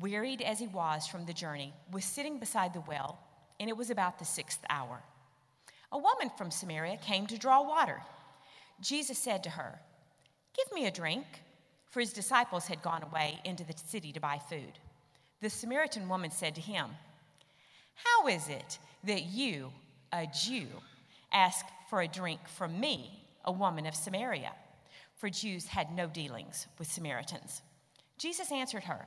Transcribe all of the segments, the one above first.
wearied as he was from the journey, was sitting beside the well, and it was about the sixth hour. A woman from Samaria came to draw water. Jesus said to her, Give me a drink, for his disciples had gone away into the city to buy food. The Samaritan woman said to him, How is it that you, a Jew, ask for a drink from me, a woman of Samaria? For Jews had no dealings with Samaritans. Jesus answered her,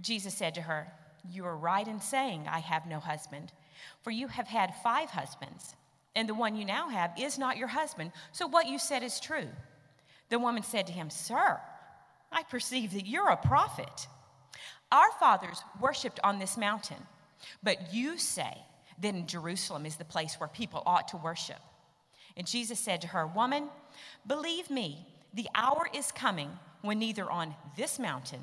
Jesus said to her, You are right in saying, I have no husband, for you have had five husbands, and the one you now have is not your husband. So what you said is true. The woman said to him, Sir, I perceive that you're a prophet. Our fathers worshiped on this mountain, but you say that in Jerusalem is the place where people ought to worship. And Jesus said to her, Woman, believe me, the hour is coming when neither on this mountain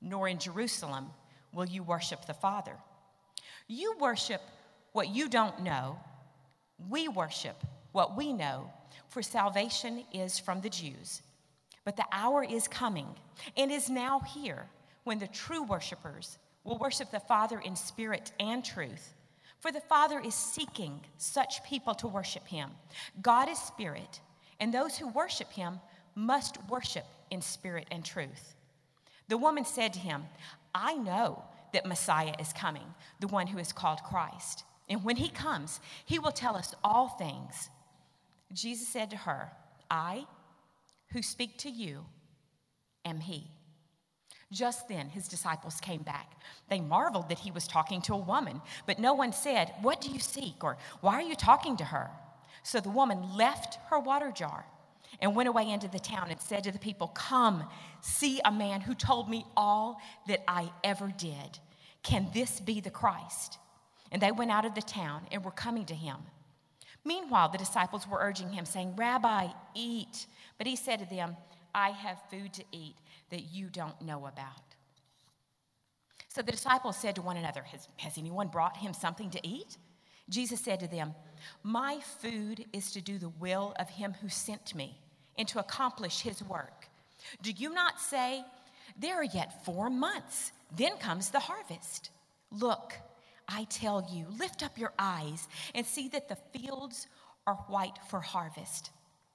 nor in Jerusalem will you worship the Father. You worship what you don't know. We worship what we know, for salvation is from the Jews. But the hour is coming and is now here when the true worshipers will worship the Father in spirit and truth. For the Father is seeking such people to worship him. God is spirit, and those who worship him must worship in spirit and truth. The woman said to him, I know that Messiah is coming, the one who is called Christ. And when he comes, he will tell us all things. Jesus said to her, I, who speak to you, am he. Just then, his disciples came back. They marveled that he was talking to a woman, but no one said, What do you seek? or Why are you talking to her? So the woman left her water jar and went away into the town and said to the people, Come, see a man who told me all that I ever did. Can this be the Christ? And they went out of the town and were coming to him. Meanwhile, the disciples were urging him, saying, Rabbi, eat. But he said to them, I have food to eat that you don't know about. So the disciples said to one another, Has, has anyone brought him something to eat? Jesus said to them, My food is to do the will of him who sent me and to accomplish his work. Do you not say, There are yet four months, then comes the harvest? Look, I tell you, lift up your eyes and see that the fields are white for harvest.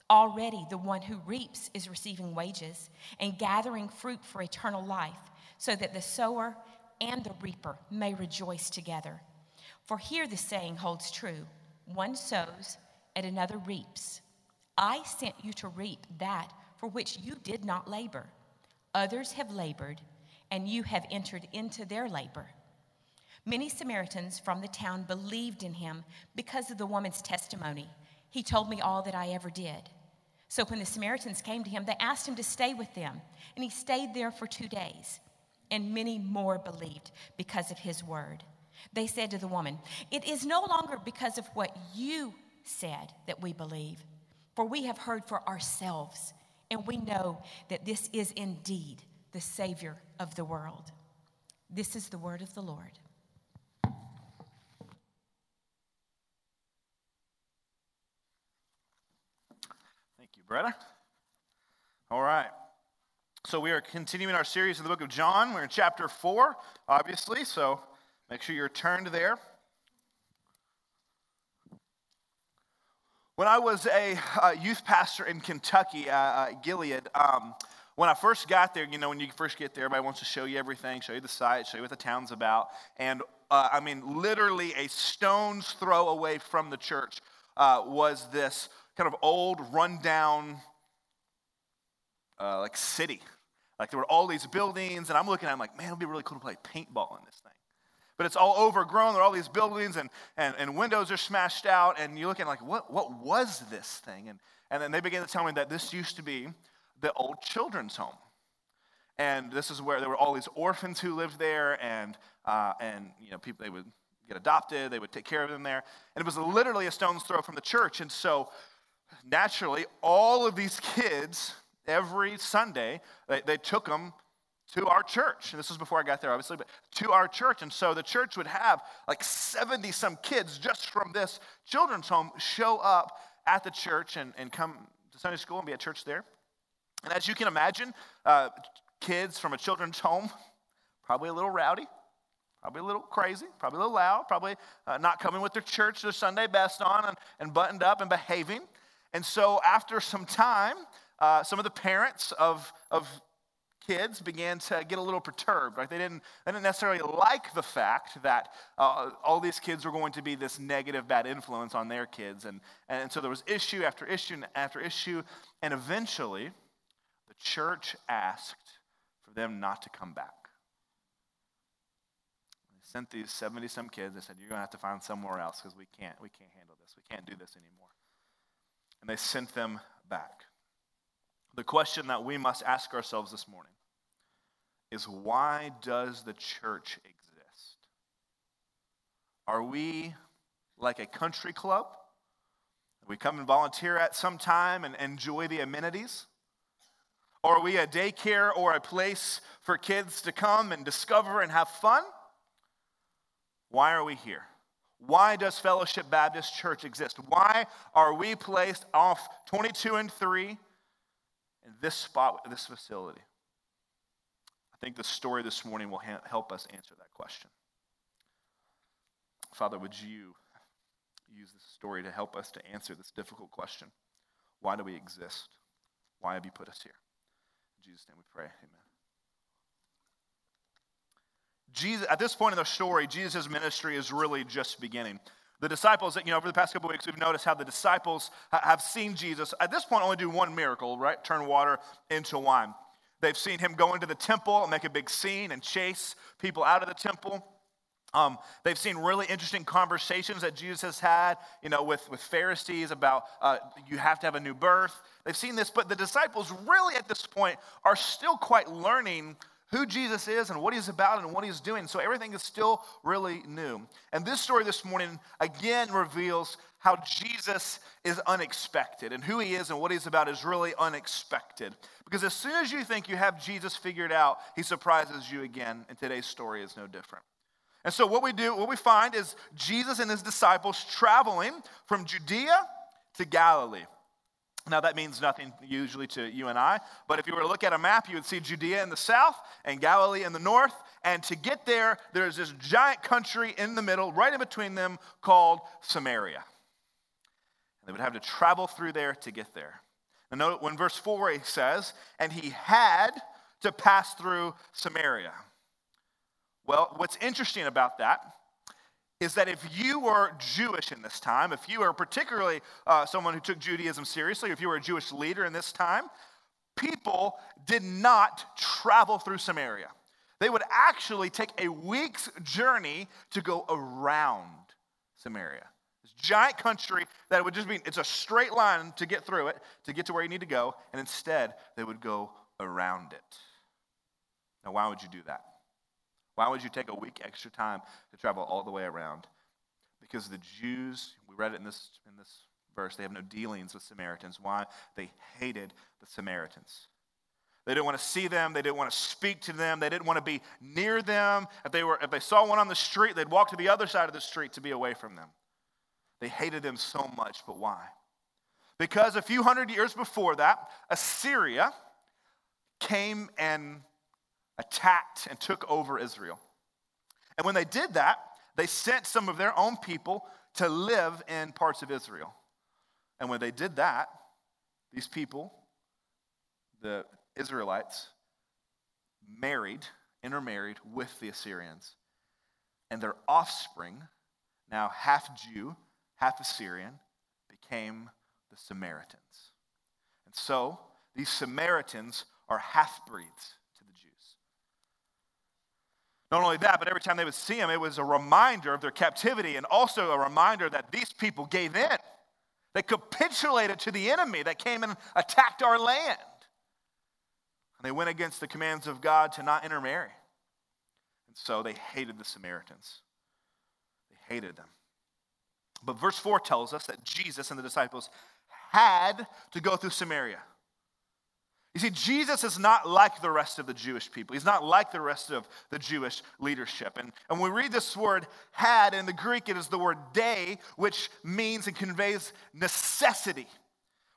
Already the one who reaps is receiving wages and gathering fruit for eternal life, so that the sower and the reaper may rejoice together. For here the saying holds true one sows and another reaps. I sent you to reap that for which you did not labor. Others have labored, and you have entered into their labor. Many Samaritans from the town believed in him because of the woman's testimony. He told me all that I ever did. So when the Samaritans came to him, they asked him to stay with them, and he stayed there for two days. And many more believed because of his word. They said to the woman, It is no longer because of what you said that we believe, for we have heard for ourselves, and we know that this is indeed the Savior of the world. This is the word of the Lord. Thank you, Bretta. All right. So we are continuing our series in the book of John. We're in chapter 4, obviously. So make sure you're turned there. When I was a youth pastor in Kentucky, uh, uh, Gilead, um, when I first got there, you know, when you first get there, everybody wants to show you everything, show you the site, show you what the town's about. And uh, I mean, literally a stone's throw away from the church uh, was this kind of old, rundown, uh, like city. Like there were all these buildings, and I'm looking at them like, man, it'd be really cool to play paintball in this. But it's all overgrown. There are all these buildings, and, and, and windows are smashed out, and you're looking like, what, what was this thing? And, and then they began to tell me that this used to be the old children's home. And this is where there were all these orphans who lived there, and, uh, and you know, people, they would get adopted, they would take care of them there. And it was literally a stone's throw from the church. And so, naturally, all of these kids every Sunday, they, they took them to our church. This was before I got there, obviously, but to our church. And so the church would have like 70 some kids just from this children's home show up at the church and, and come to Sunday school and be at church there. And as you can imagine, uh, kids from a children's home, probably a little rowdy, probably a little crazy, probably a little loud, probably uh, not coming with their church, their Sunday best on, and, and buttoned up and behaving. And so after some time, uh, some of the parents of, of kids began to get a little perturbed, right? They didn't, they didn't necessarily like the fact that uh, all these kids were going to be this negative, bad influence on their kids. And, and so there was issue after issue after issue. And eventually, the church asked for them not to come back. They sent these 70 some kids. They said, You're going to have to find somewhere else because we can't, we can't handle this. We can't do this anymore. And they sent them back. The question that we must ask ourselves this morning is why does the church exist? Are we like a country club? We come and volunteer at some time and enjoy the amenities? Or are we a daycare or a place for kids to come and discover and have fun? Why are we here? Why does Fellowship Baptist Church exist? Why are we placed off 22 and 3 in this spot, this facility? I think the story this morning will ha- help us answer that question. Father, would you use this story to help us to answer this difficult question? Why do we exist? Why have you put us here? In Jesus' name we pray. Amen. Jesus, at this point in the story, Jesus' ministry is really just beginning. The disciples, you know, over the past couple weeks, we've noticed how the disciples have seen Jesus at this point only do one miracle, right? Turn water into wine. They've seen him go into the temple and make a big scene and chase people out of the temple. Um, they've seen really interesting conversations that Jesus has had, you know, with, with Pharisees about uh, you have to have a new birth. They've seen this, but the disciples really at this point are still quite learning who Jesus is and what he's about and what he's doing. So everything is still really new. And this story this morning again reveals how Jesus is unexpected and who he is and what he's about is really unexpected. Because as soon as you think you have Jesus figured out, he surprises you again. And today's story is no different. And so what we do, what we find is Jesus and his disciples traveling from Judea to Galilee. Now, that means nothing usually to you and I, but if you were to look at a map, you would see Judea in the south and Galilee in the north. And to get there, there's this giant country in the middle, right in between them, called Samaria. And they would have to travel through there to get there. And note when verse 4 he says, and he had to pass through Samaria. Well, what's interesting about that is that if you were Jewish in this time, if you were particularly uh, someone who took Judaism seriously, if you were a Jewish leader in this time, people did not travel through Samaria. They would actually take a week's journey to go around Samaria. This giant country that would just be, it's a straight line to get through it, to get to where you need to go, and instead they would go around it. Now, why would you do that? Why would you take a week extra time to travel all the way around? Because the Jews, we read it in this, in this verse, they have no dealings with Samaritans. Why? They hated the Samaritans. They didn't want to see them. They didn't want to speak to them. They didn't want to be near them. If they, were, if they saw one on the street, they'd walk to the other side of the street to be away from them. They hated them so much, but why? Because a few hundred years before that, Assyria came and attacked and took over Israel. And when they did that, they sent some of their own people to live in parts of Israel. And when they did that, these people, the Israelites, married, intermarried with the Assyrians. And their offspring, now half Jew, half Assyrian, became the Samaritans. And so these Samaritans are half breeds. Not only that, but every time they would see him, it was a reminder of their captivity and also a reminder that these people gave in. They capitulated to the enemy that came and attacked our land. And they went against the commands of God to not intermarry. And so they hated the Samaritans. They hated them. But verse 4 tells us that Jesus and the disciples had to go through Samaria. You see, Jesus is not like the rest of the Jewish people. He's not like the rest of the Jewish leadership. And, and when we read this word had, in the Greek, it is the word day, which means and conveys necessity,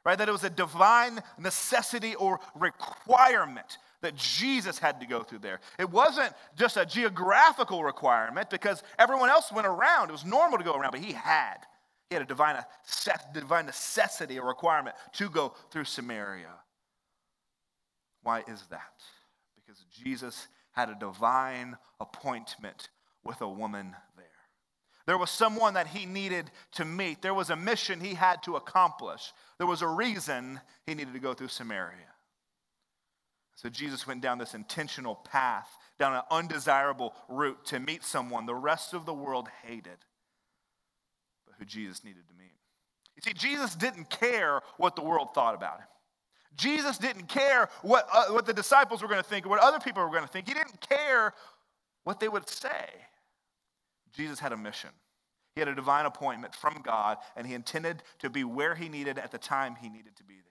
right? That it was a divine necessity or requirement that Jesus had to go through there. It wasn't just a geographical requirement because everyone else went around. It was normal to go around, but he had. He had a divine, set divine necessity, a requirement to go through Samaria. Why is that? Because Jesus had a divine appointment with a woman there. There was someone that he needed to meet. There was a mission he had to accomplish. There was a reason he needed to go through Samaria. So Jesus went down this intentional path, down an undesirable route to meet someone the rest of the world hated, but who Jesus needed to meet. You see, Jesus didn't care what the world thought about him. Jesus didn't care what, uh, what the disciples were going to think or what other people were going to think. He didn't care what they would say. Jesus had a mission. He had a divine appointment from God, and he intended to be where he needed at the time he needed to be there.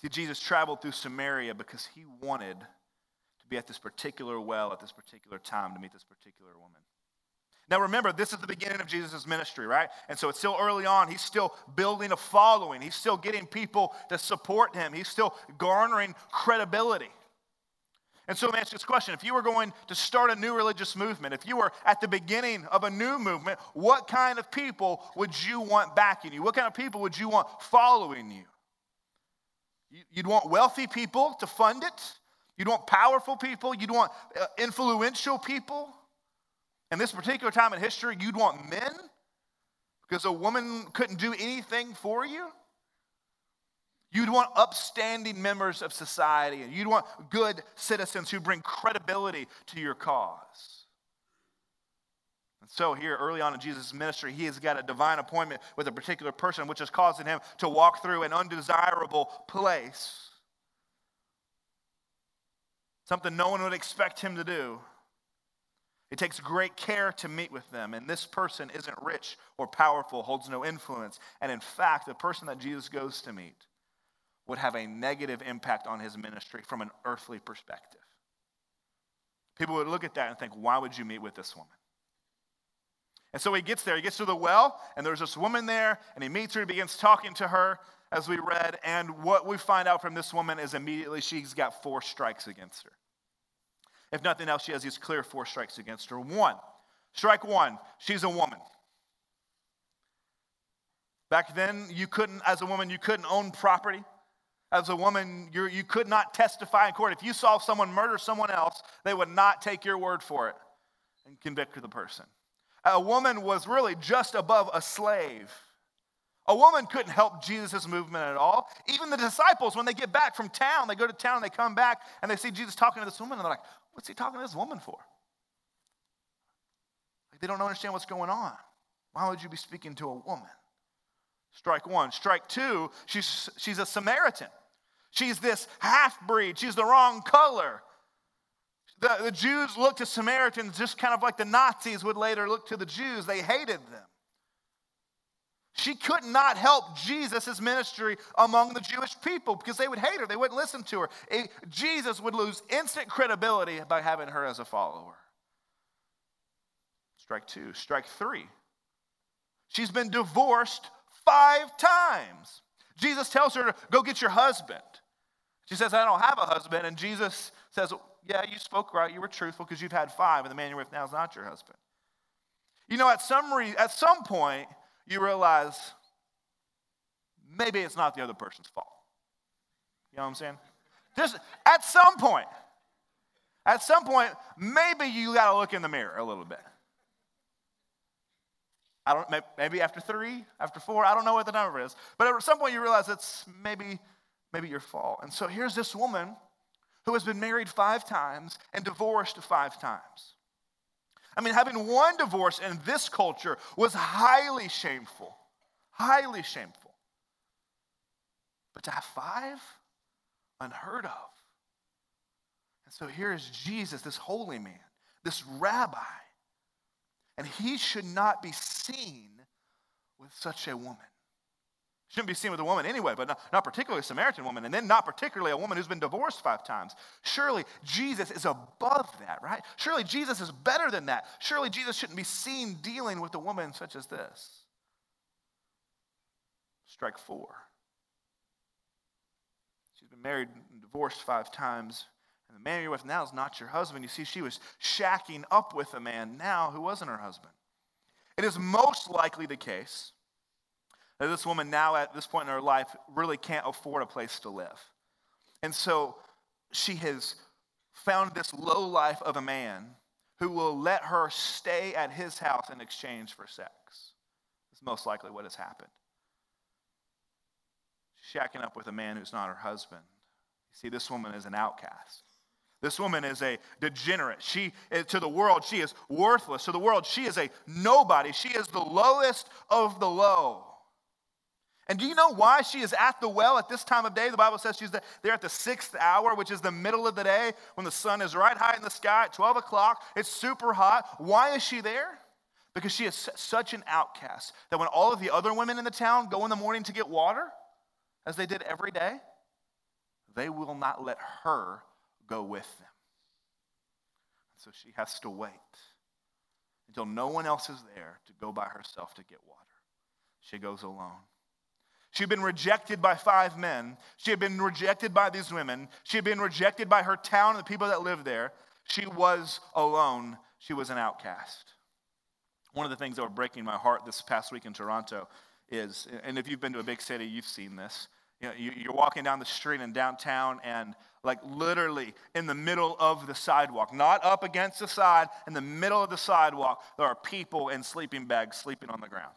See, Jesus traveled through Samaria because he wanted to be at this particular well at this particular time to meet this particular woman. Now remember, this is the beginning of Jesus' ministry, right? And so it's still early on. He's still building a following, he's still getting people to support him, he's still garnering credibility. And so let me ask you this question. If you were going to start a new religious movement, if you were at the beginning of a new movement, what kind of people would you want backing you? What kind of people would you want following you? You'd want wealthy people to fund it. You'd want powerful people. You'd want uh, influential people. In this particular time in history, you'd want men because a woman couldn't do anything for you. You'd want upstanding members of society, and you'd want good citizens who bring credibility to your cause. And so, here early on in Jesus' ministry, he has got a divine appointment with a particular person, which is causing him to walk through an undesirable place. Something no one would expect him to do. It takes great care to meet with them. And this person isn't rich or powerful, holds no influence. And in fact, the person that Jesus goes to meet would have a negative impact on his ministry from an earthly perspective. People would look at that and think, why would you meet with this woman? And so he gets there, he gets to the well, and there's this woman there, and he meets her, he begins talking to her, as we read. And what we find out from this woman is immediately she's got four strikes against her. If nothing else, she has these clear four strikes against her. One, strike one, she's a woman. Back then, you couldn't, as a woman, you couldn't own property. As a woman, you you could not testify in court. If you saw someone murder someone else, they would not take your word for it and convict the person. A woman was really just above a slave. A woman couldn't help Jesus' movement at all. Even the disciples, when they get back from town, they go to town and they come back and they see Jesus talking to this woman and they're like, What's he talking to this woman for? Like they don't understand what's going on. Why would you be speaking to a woman? Strike one. Strike two, she's, she's a Samaritan. She's this half breed. She's the wrong color. The, the Jews looked to Samaritans just kind of like the Nazis would later look to the Jews. They hated them. She could not help Jesus' ministry among the Jewish people because they would hate her. They wouldn't listen to her. It, Jesus would lose instant credibility by having her as a follower. Strike two. Strike three. She's been divorced five times. Jesus tells her to go get your husband. She says, I don't have a husband. And Jesus says, Yeah, you spoke right. You were truthful because you've had five, and the man you're with now is not your husband. You know, at some, re- at some point, you realize maybe it's not the other person's fault. You know what I'm saying? Just at some point, at some point, maybe you got to look in the mirror a little bit. I don't, maybe after three, after four, I don't know what the number is. But at some point you realize it's maybe, maybe your fault. And so here's this woman who has been married five times and divorced five times. I mean, having one divorce in this culture was highly shameful, highly shameful. But to have five, unheard of. And so here is Jesus, this holy man, this rabbi and he should not be seen with such a woman. Shouldn't be seen with a woman anyway, but not, not particularly a Samaritan woman, and then not particularly a woman who's been divorced five times. Surely Jesus is above that, right? Surely Jesus is better than that. Surely Jesus shouldn't be seen dealing with a woman such as this. Strike four. She's been married and divorced five times. And the man you're with now is not your husband. You see, she was shacking up with a man now who wasn't her husband. It is most likely the case that this woman now at this point in her life really can't afford a place to live. And so she has found this low life of a man who will let her stay at his house in exchange for sex. It's most likely what has happened. Shacking up with a man who's not her husband. You see, this woman is an outcast. This woman is a degenerate. She, eh, to the world, she is worthless. To the world, she is a nobody. She is the lowest of the low. And do you know why she is at the well at this time of day? The Bible says she's there at the sixth hour, which is the middle of the day when the sun is right high in the sky at 12 o'clock. It's super hot. Why is she there? Because she is such an outcast that when all of the other women in the town go in the morning to get water, as they did every day, they will not let her go with them. So she has to wait until no one else is there to go by herself to get water. She goes alone. She had been rejected by five men. She had been rejected by these women. She had been rejected by her town and the people that lived there. She was alone. She was an outcast. One of the things that were breaking my heart this past week in Toronto is, and if you've been to a big city, you've seen this. You know, you're walking down the street in downtown, and like literally in the middle of the sidewalk, not up against the side, in the middle of the sidewalk, there are people in sleeping bags sleeping on the ground.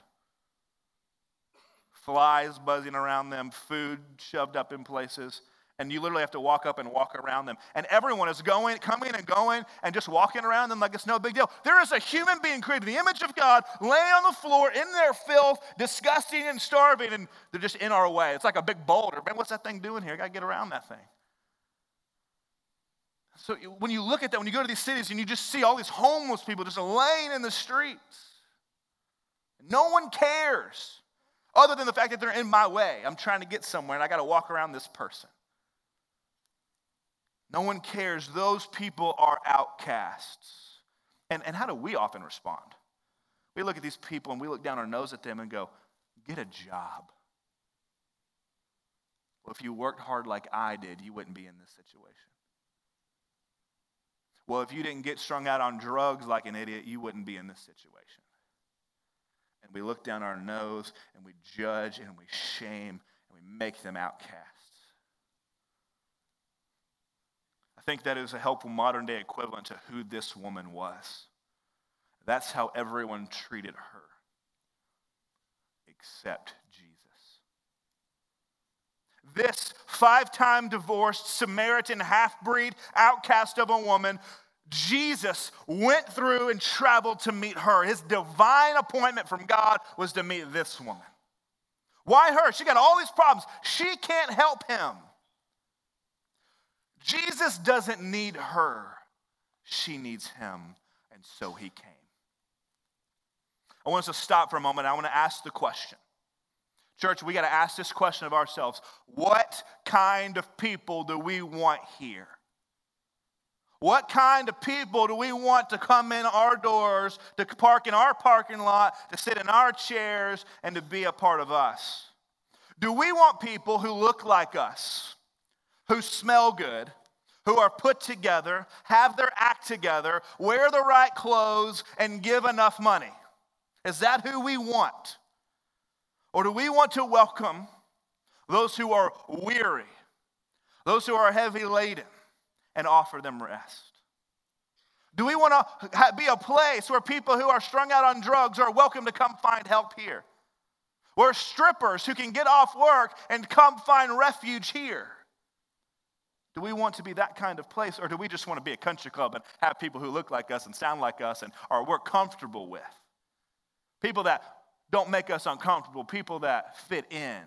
Flies buzzing around them, food shoved up in places and you literally have to walk up and walk around them. And everyone is going, coming and going, and just walking around them like it's no big deal. There is a human being created in the image of God, laying on the floor in their filth, disgusting and starving, and they're just in our way. It's like a big boulder. Man, what's that thing doing here? I got to get around that thing. So when you look at that, when you go to these cities and you just see all these homeless people just laying in the streets, no one cares other than the fact that they're in my way. I'm trying to get somewhere and I got to walk around this person. No one cares. Those people are outcasts. And, and how do we often respond? We look at these people and we look down our nose at them and go, get a job. Well, if you worked hard like I did, you wouldn't be in this situation. Well, if you didn't get strung out on drugs like an idiot, you wouldn't be in this situation. And we look down our nose and we judge and we shame and we make them outcasts. I think that is a helpful modern day equivalent to who this woman was. That's how everyone treated her, except Jesus. This five time divorced Samaritan half breed outcast of a woman, Jesus went through and traveled to meet her. His divine appointment from God was to meet this woman. Why her? She got all these problems. She can't help him. Jesus doesn't need her, she needs him, and so he came. I want us to stop for a moment. I want to ask the question. Church, we got to ask this question of ourselves What kind of people do we want here? What kind of people do we want to come in our doors, to park in our parking lot, to sit in our chairs, and to be a part of us? Do we want people who look like us, who smell good, who are put together, have their act together, wear the right clothes, and give enough money? Is that who we want? Or do we want to welcome those who are weary, those who are heavy laden, and offer them rest? Do we want to be a place where people who are strung out on drugs are welcome to come find help here? Where strippers who can get off work and come find refuge here? Do we want to be that kind of place, or do we just want to be a country club and have people who look like us and sound like us and are we're comfortable with? People that don't make us uncomfortable, people that fit in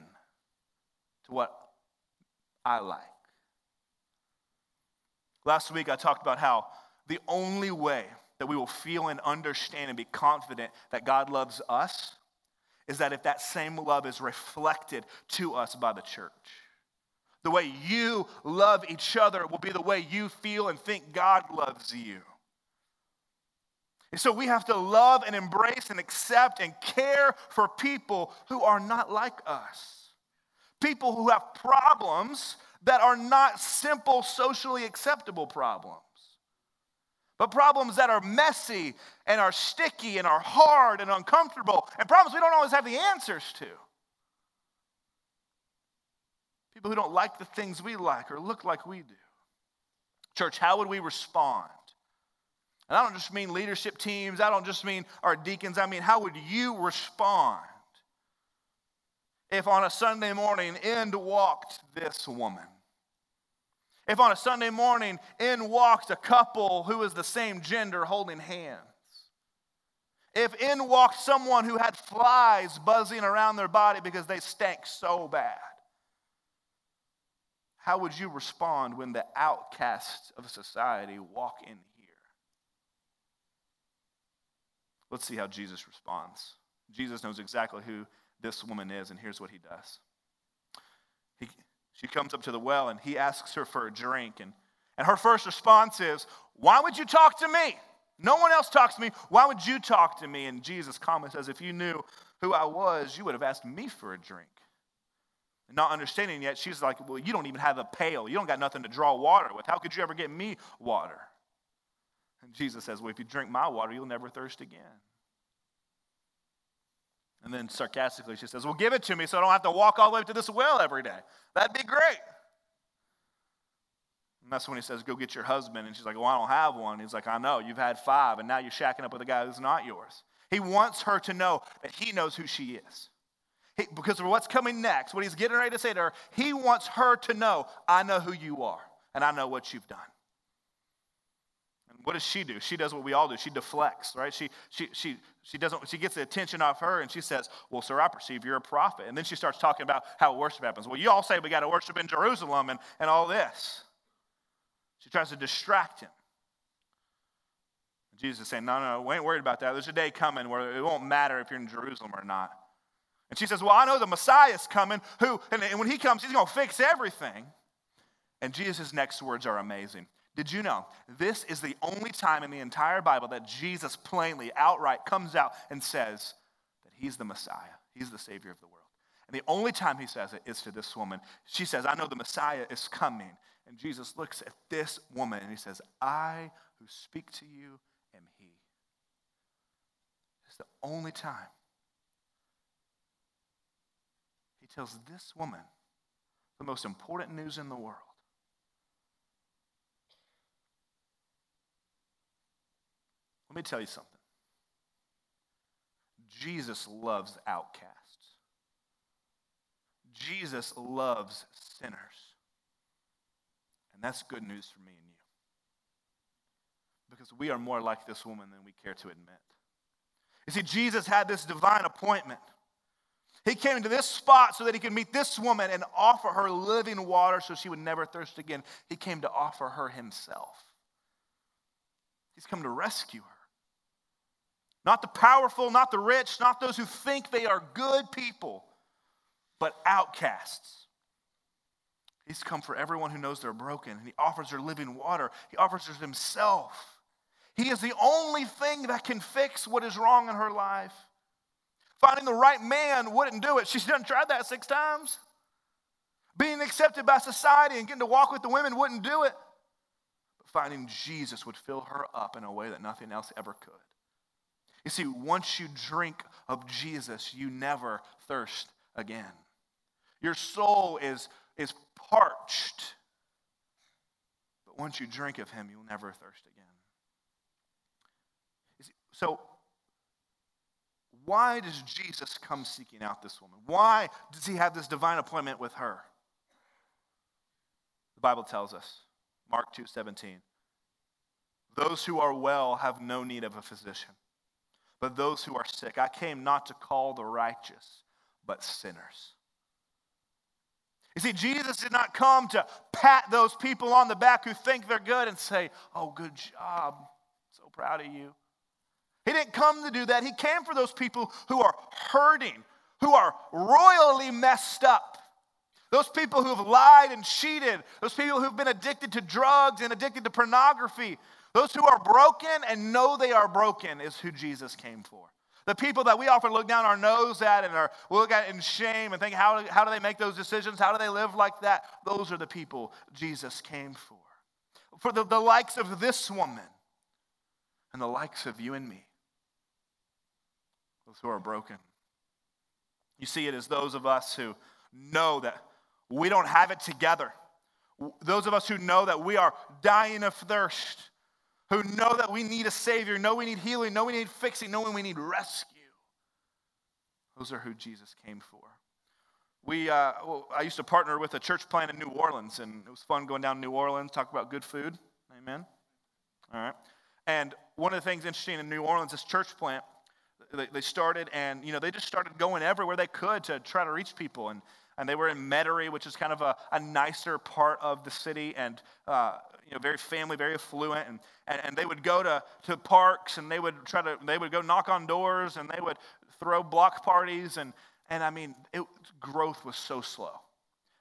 to what I like. Last week, I talked about how the only way that we will feel and understand and be confident that God loves us is that if that same love is reflected to us by the church. The way you love each other will be the way you feel and think God loves you. And so we have to love and embrace and accept and care for people who are not like us. People who have problems that are not simple, socially acceptable problems, but problems that are messy and are sticky and are hard and uncomfortable, and problems we don't always have the answers to. People who don't like the things we like or look like we do. Church, how would we respond? And I don't just mean leadership teams, I don't just mean our deacons, I mean, how would you respond if on a Sunday morning in walked this woman? If on a Sunday morning in walked a couple who was the same gender holding hands? If in walked someone who had flies buzzing around their body because they stank so bad? How would you respond when the outcasts of society walk in here? Let's see how Jesus responds. Jesus knows exactly who this woman is, and here's what he does. He, she comes up to the well and he asks her for a drink. And, and her first response is, Why would you talk to me? No one else talks to me. Why would you talk to me? And Jesus calmly says, If you knew who I was, you would have asked me for a drink And not understanding yet, she's like, Well, you don't even have a pail. You don't got nothing to draw water with. How could you ever get me water? And Jesus says, Well, if you drink my water, you'll never thirst again. And then sarcastically, she says, Well, give it to me so I don't have to walk all the way to this well every day. That'd be great. And that's when he says, Go get your husband. And she's like, Well, I don't have one. He's like, I know. You've had five, and now you're shacking up with a guy who's not yours. He wants her to know that he knows who she is. He, because of what's coming next, what he's getting ready to say to her, he wants her to know, I know who you are, and I know what you've done. What does she do? She does what we all do. She deflects, right? She, she, she, she, doesn't, she gets the attention off her, and she says, Well, sir, I perceive you're a prophet. And then she starts talking about how worship happens. Well, you all say we got to worship in Jerusalem and, and all this. She tries to distract him. Jesus is saying, No, no, we ain't worried about that. There's a day coming where it won't matter if you're in Jerusalem or not. And she says, Well, I know the Messiah's coming, who, and, and when he comes, he's going to fix everything. And Jesus' next words are amazing. Did you know this is the only time in the entire Bible that Jesus plainly, outright comes out and says that he's the Messiah, he's the Savior of the world. And the only time he says it is to this woman. She says, I know the Messiah is coming. And Jesus looks at this woman and he says, I who speak to you am he. It's the only time he tells this woman the most important news in the world. Let me tell you something. Jesus loves outcasts. Jesus loves sinners. And that's good news for me and you. Because we are more like this woman than we care to admit. You see, Jesus had this divine appointment he came to this spot so that he could meet this woman and offer her living water so she would never thirst again. He came to offer her himself. He's come to rescue her. Not the powerful, not the rich, not those who think they are good people, but outcasts. He's come for everyone who knows they're broken, and He offers her living water. He offers her Himself. He is the only thing that can fix what is wrong in her life. Finding the right man wouldn't do it. She's done tried that six times. Being accepted by society and getting to walk with the women wouldn't do it. But finding Jesus would fill her up in a way that nothing else ever could. You see, once you drink of Jesus, you never thirst again. Your soul is, is parched. But once you drink of him, you'll never thirst again. So, why does Jesus come seeking out this woman? Why does he have this divine appointment with her? The Bible tells us, Mark 2 17. Those who are well have no need of a physician, but those who are sick. I came not to call the righteous, but sinners. You see, Jesus did not come to pat those people on the back who think they're good and say, Oh, good job. So proud of you. He didn't come to do that. He came for those people who are hurting, who are royally messed up. Those people who have lied and cheated, those people who've been addicted to drugs and addicted to pornography, those who are broken and know they are broken is who Jesus came for. The people that we often look down our nose at and are, look at in shame and think, how, how do they make those decisions? How do they live like that? Those are the people Jesus came for. For the, the likes of this woman and the likes of you and me those who are broken. You see it as those of us who know that we don't have it together. Those of us who know that we are dying of thirst, who know that we need a Savior, know we need healing, know we need fixing, know we need rescue. Those are who Jesus came for. We, uh, well, I used to partner with a church plant in New Orleans, and it was fun going down to New Orleans, talk about good food. Amen. All right. And one of the things interesting in New Orleans, this church plant, they started and you know they just started going everywhere they could to try to reach people and and they were in Metairie, which is kind of a, a nicer part of the city and uh, you know very family very affluent. And, and, and they would go to, to parks and they would try to they would go knock on doors and they would throw block parties. And and i mean it, growth was so slow.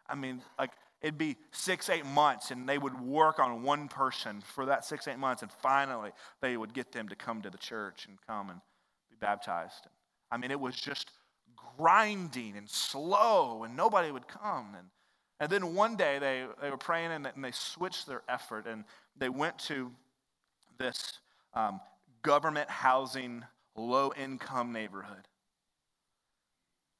I mean like it'd be six eight months and they would work on one person for that six eight months. And finally they would get them to come to the church and come and be baptized. I mean, it was just grinding and slow, and nobody would come. And, and then one day they, they were praying and, and they switched their effort and they went to this um, government housing, low income neighborhood.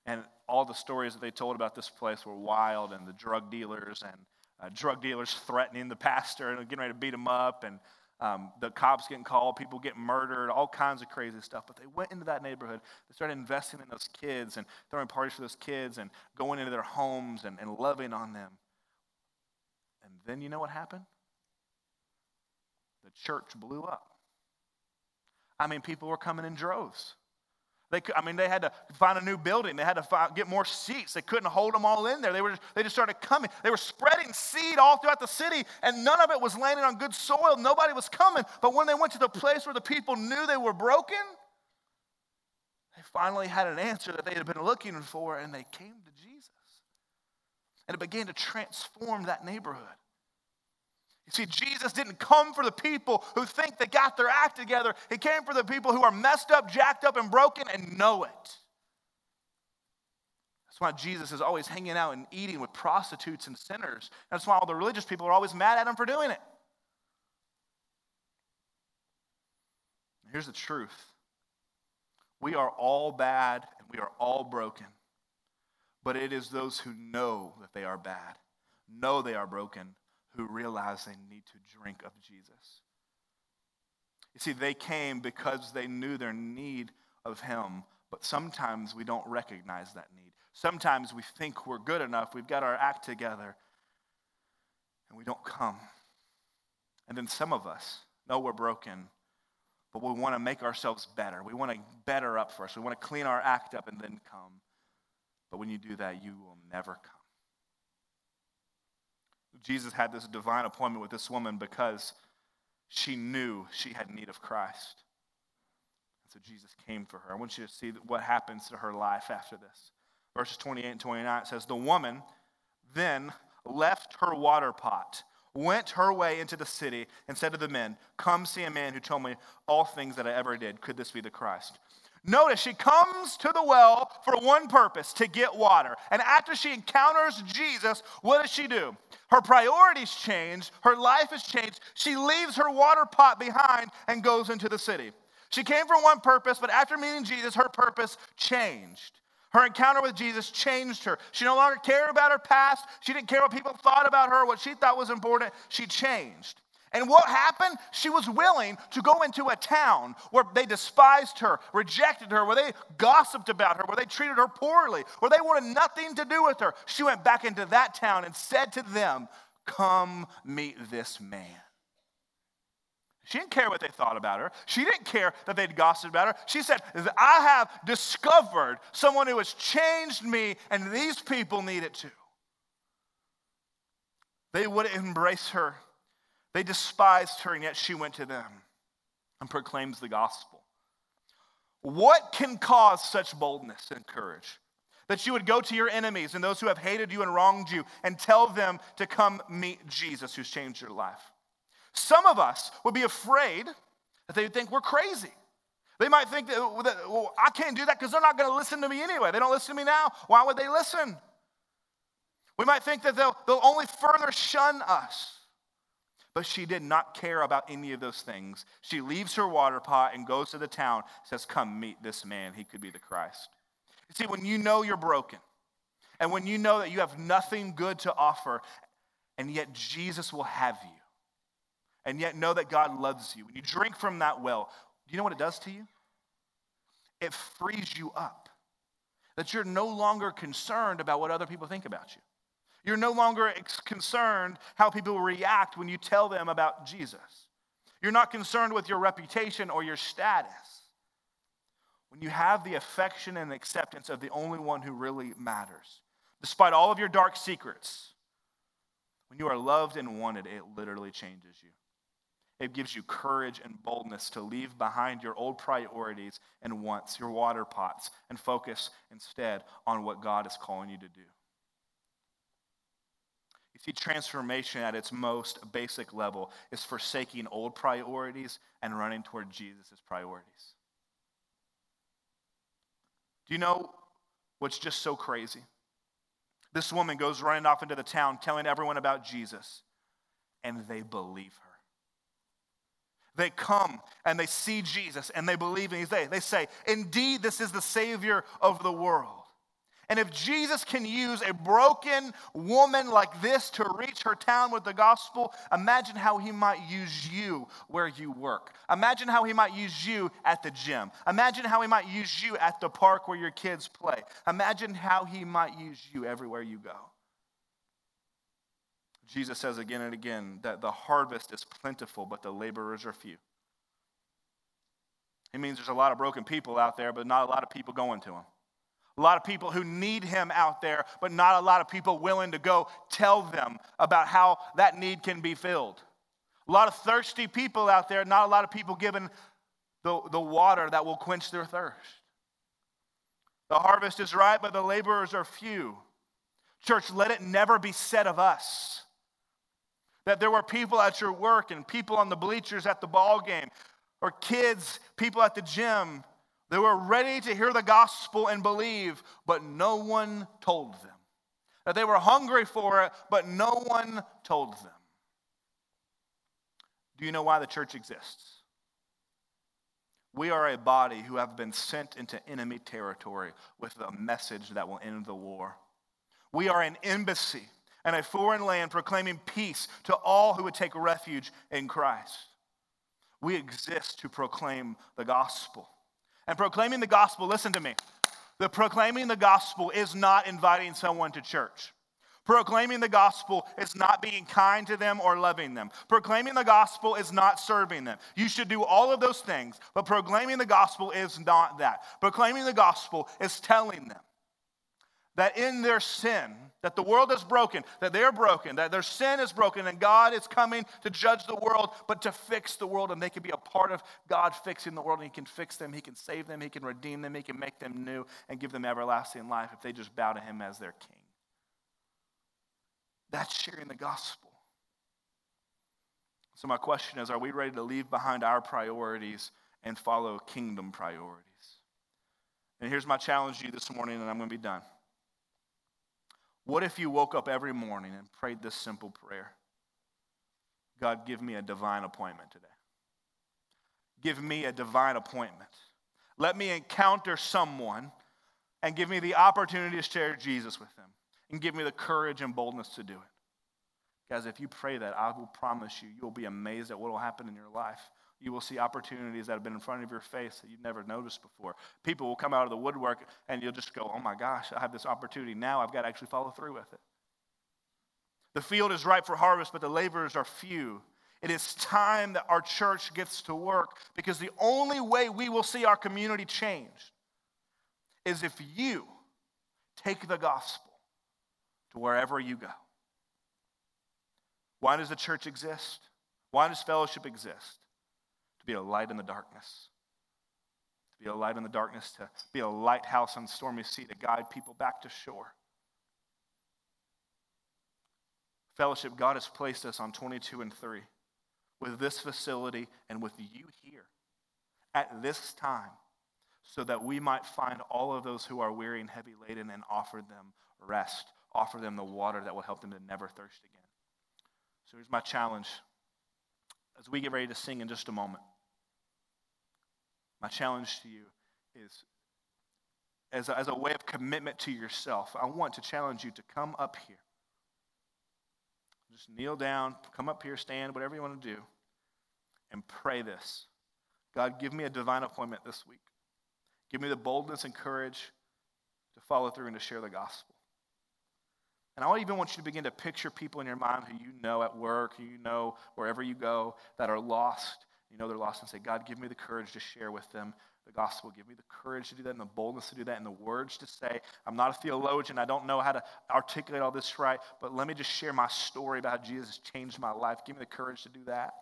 And all the stories that they told about this place were wild, and the drug dealers and uh, drug dealers threatening the pastor and getting ready to beat him up, and um, the cops getting called, people getting murdered, all kinds of crazy stuff. But they went into that neighborhood. They started investing in those kids and throwing parties for those kids and going into their homes and, and loving on them. And then you know what happened? The church blew up. I mean, people were coming in droves. They, I mean, they had to find a new building. They had to find, get more seats. They couldn't hold them all in there. They, were, they just started coming. They were spreading seed all throughout the city, and none of it was landing on good soil. Nobody was coming. But when they went to the place where the people knew they were broken, they finally had an answer that they had been looking for, and they came to Jesus. And it began to transform that neighborhood. You see, Jesus didn't come for the people who think they got their act together. He came for the people who are messed up, jacked up, and broken and know it. That's why Jesus is always hanging out and eating with prostitutes and sinners. That's why all the religious people are always mad at him for doing it. Here's the truth we are all bad and we are all broken. But it is those who know that they are bad, know they are broken, who realize they need to drink of Jesus. You see, they came because they knew their need of Him, but sometimes we don't recognize that need. Sometimes we think we're good enough, we've got our act together, and we don't come. And then some of us know we're broken, but we want to make ourselves better. We want to better up first. We want to clean our act up and then come. But when you do that, you will never come. Jesus had this divine appointment with this woman because she knew she had need of Christ. And so Jesus came for her. I want you to see what happens to her life after this. Verses 28 and 29 says, The woman then left her water pot, went her way into the city, and said to the men, Come see a man who told me all things that I ever did. Could this be the Christ? Notice she comes to the well for one purpose to get water. And after she encounters Jesus, what does she do? Her priorities change, her life has changed. She leaves her water pot behind and goes into the city. She came for one purpose, but after meeting Jesus, her purpose changed. Her encounter with Jesus changed her. She no longer cared about her past. She didn't care what people thought about her, what she thought was important. She changed. And what happened? She was willing to go into a town where they despised her, rejected her, where they gossiped about her, where they treated her poorly, where they wanted nothing to do with her. She went back into that town and said to them, Come meet this man. She didn't care what they thought about her. She didn't care that they'd gossiped about her. She said, I have discovered someone who has changed me, and these people need it too. They would embrace her they despised her, and yet she went to them and proclaims the gospel. What can cause such boldness and courage? That you would go to your enemies and those who have hated you and wronged you and tell them to come meet Jesus who's changed your life. Some of us would be afraid that they would think we're crazy. They might think that, well, I can't do that because they're not going to listen to me anyway. They don't listen to me now. Why would they listen? We might think that they'll, they'll only further shun us. But she did not care about any of those things. She leaves her water pot and goes to the town, says, Come meet this man. He could be the Christ. You see, when you know you're broken, and when you know that you have nothing good to offer, and yet Jesus will have you, and yet know that God loves you, when you drink from that well, do you know what it does to you? It frees you up. That you're no longer concerned about what other people think about you. You're no longer concerned how people react when you tell them about Jesus. You're not concerned with your reputation or your status. When you have the affection and acceptance of the only one who really matters, despite all of your dark secrets, when you are loved and wanted, it literally changes you. It gives you courage and boldness to leave behind your old priorities and wants, your water pots, and focus instead on what God is calling you to do. See, transformation at its most basic level is forsaking old priorities and running toward Jesus' priorities. Do you know what's just so crazy? This woman goes running off into the town telling everyone about Jesus, and they believe her. They come and they see Jesus and they believe in him. They, they say, Indeed, this is the Savior of the world. And if Jesus can use a broken woman like this to reach her town with the gospel, imagine how he might use you where you work. Imagine how he might use you at the gym. Imagine how he might use you at the park where your kids play. Imagine how he might use you everywhere you go. Jesus says again and again that the harvest is plentiful, but the laborers are few. It means there's a lot of broken people out there, but not a lot of people going to them. A lot of people who need him out there, but not a lot of people willing to go tell them about how that need can be filled. A lot of thirsty people out there, not a lot of people given the, the water that will quench their thirst. The harvest is ripe, but the laborers are few. Church, let it never be said of us that there were people at your work and people on the bleachers at the ball game, or kids, people at the gym they were ready to hear the gospel and believe, but no one told them. That they were hungry for it, but no one told them. Do you know why the church exists? We are a body who have been sent into enemy territory with a message that will end the war. We are an embassy in a foreign land proclaiming peace to all who would take refuge in Christ. We exist to proclaim the gospel. And proclaiming the gospel, listen to me. The proclaiming the gospel is not inviting someone to church. Proclaiming the gospel is not being kind to them or loving them. Proclaiming the gospel is not serving them. You should do all of those things, but proclaiming the gospel is not that. Proclaiming the gospel is telling them that in their sin, that the world is broken, that they're broken, that their sin is broken, and God is coming to judge the world, but to fix the world, and they can be a part of God fixing the world, and He can fix them, He can save them, He can redeem them, He can make them new, and give them everlasting life if they just bow to Him as their King. That's sharing the gospel. So, my question is are we ready to leave behind our priorities and follow kingdom priorities? And here's my challenge to you this morning, and I'm going to be done. What if you woke up every morning and prayed this simple prayer God, give me a divine appointment today? Give me a divine appointment. Let me encounter someone and give me the opportunity to share Jesus with them and give me the courage and boldness to do it. Guys, if you pray that, I will promise you, you'll be amazed at what will happen in your life. You will see opportunities that have been in front of your face that you've never noticed before. People will come out of the woodwork and you'll just go, oh my gosh, I have this opportunity now. I've got to actually follow through with it. The field is ripe for harvest, but the laborers are few. It is time that our church gets to work because the only way we will see our community change is if you take the gospel to wherever you go. Why does the church exist? Why does fellowship exist? To be a light in the darkness. To be a light in the darkness, to be a lighthouse on stormy sea, to guide people back to shore. Fellowship, God has placed us on 22 and 3 with this facility and with you here at this time so that we might find all of those who are weary and heavy laden and offer them rest, offer them the water that will help them to never thirst again. So here's my challenge as we get ready to sing in just a moment. My challenge to you is as a, as a way of commitment to yourself, I want to challenge you to come up here. Just kneel down, come up here, stand, whatever you want to do, and pray this God, give me a divine appointment this week. Give me the boldness and courage to follow through and to share the gospel. And I even want you to begin to picture people in your mind who you know at work, who you know wherever you go, that are lost. You know they're lost and say, God, give me the courage to share with them the gospel. Give me the courage to do that and the boldness to do that and the words to say. I'm not a theologian. I don't know how to articulate all this right, but let me just share my story about how Jesus changed my life. Give me the courage to do that.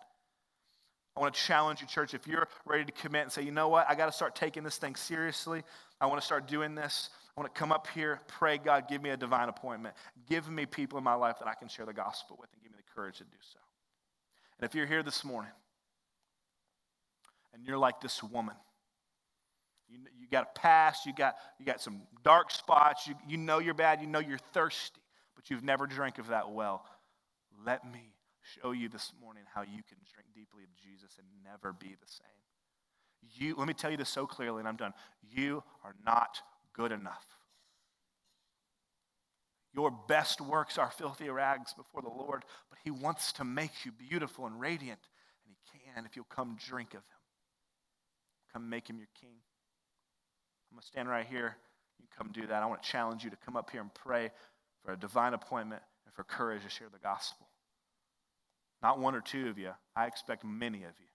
I want to challenge you, church, if you're ready to commit and say, you know what, I got to start taking this thing seriously. I want to start doing this. I want to come up here, pray, God, give me a divine appointment. Give me people in my life that I can share the gospel with and give me the courage to do so. And if you're here this morning and you're like this woman, you, you got a past, you got, you got some dark spots, you, you know you're bad, you know you're thirsty, but you've never drank of that well. Let me show you this morning how you can drink deeply of Jesus and never be the same. You, let me tell you this so clearly, and I'm done. You are not good enough. Your best works are filthy rags before the Lord, but He wants to make you beautiful and radiant, and He can if you'll come drink of Him. Come make Him your King. I'm going to stand right here. You come do that. I want to challenge you to come up here and pray for a divine appointment and for courage to share the gospel. Not one or two of you. I expect many of you.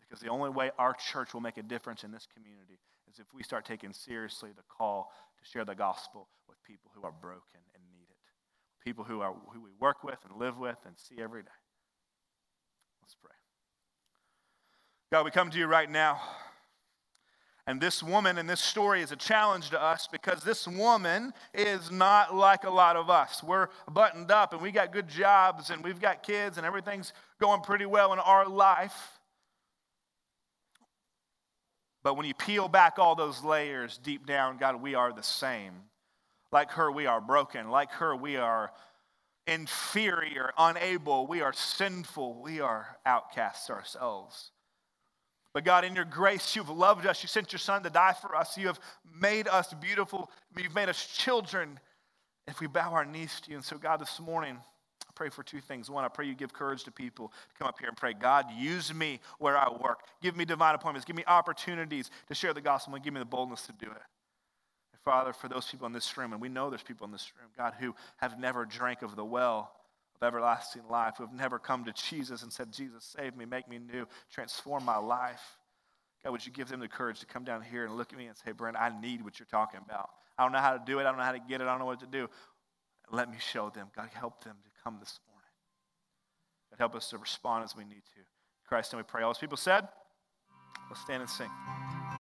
Because the only way our church will make a difference in this community is if we start taking seriously the call to share the gospel with people who are broken and need it. People who, are, who we work with and live with and see every day. Let's pray. God, we come to you right now. And this woman in this story is a challenge to us because this woman is not like a lot of us. We're buttoned up and we got good jobs and we've got kids and everything's going pretty well in our life. But when you peel back all those layers deep down, God, we are the same. Like her, we are broken. Like her, we are inferior, unable. We are sinful. We are outcasts ourselves. But God, in your grace, you've loved us. You sent your son to die for us. You have made us beautiful. You've made us children if we bow our knees to you. And so, God, this morning, I pray for two things. One, I pray you give courage to people to come up here and pray, God, use me where I work. Give me divine appointments. Give me opportunities to share the gospel and give me the boldness to do it. And Father, for those people in this room, and we know there's people in this room, God, who have never drank of the well everlasting life, who have never come to Jesus and said, Jesus, save me, make me new, transform my life. God, would you give them the courage to come down here and look at me and say, Brent, I need what you're talking about. I don't know how to do it. I don't know how to get it. I don't know what to do. Let me show them. God, help them to come this morning. God, help us to respond as we need to. Christ, and we pray. All those people said, let's stand and sing.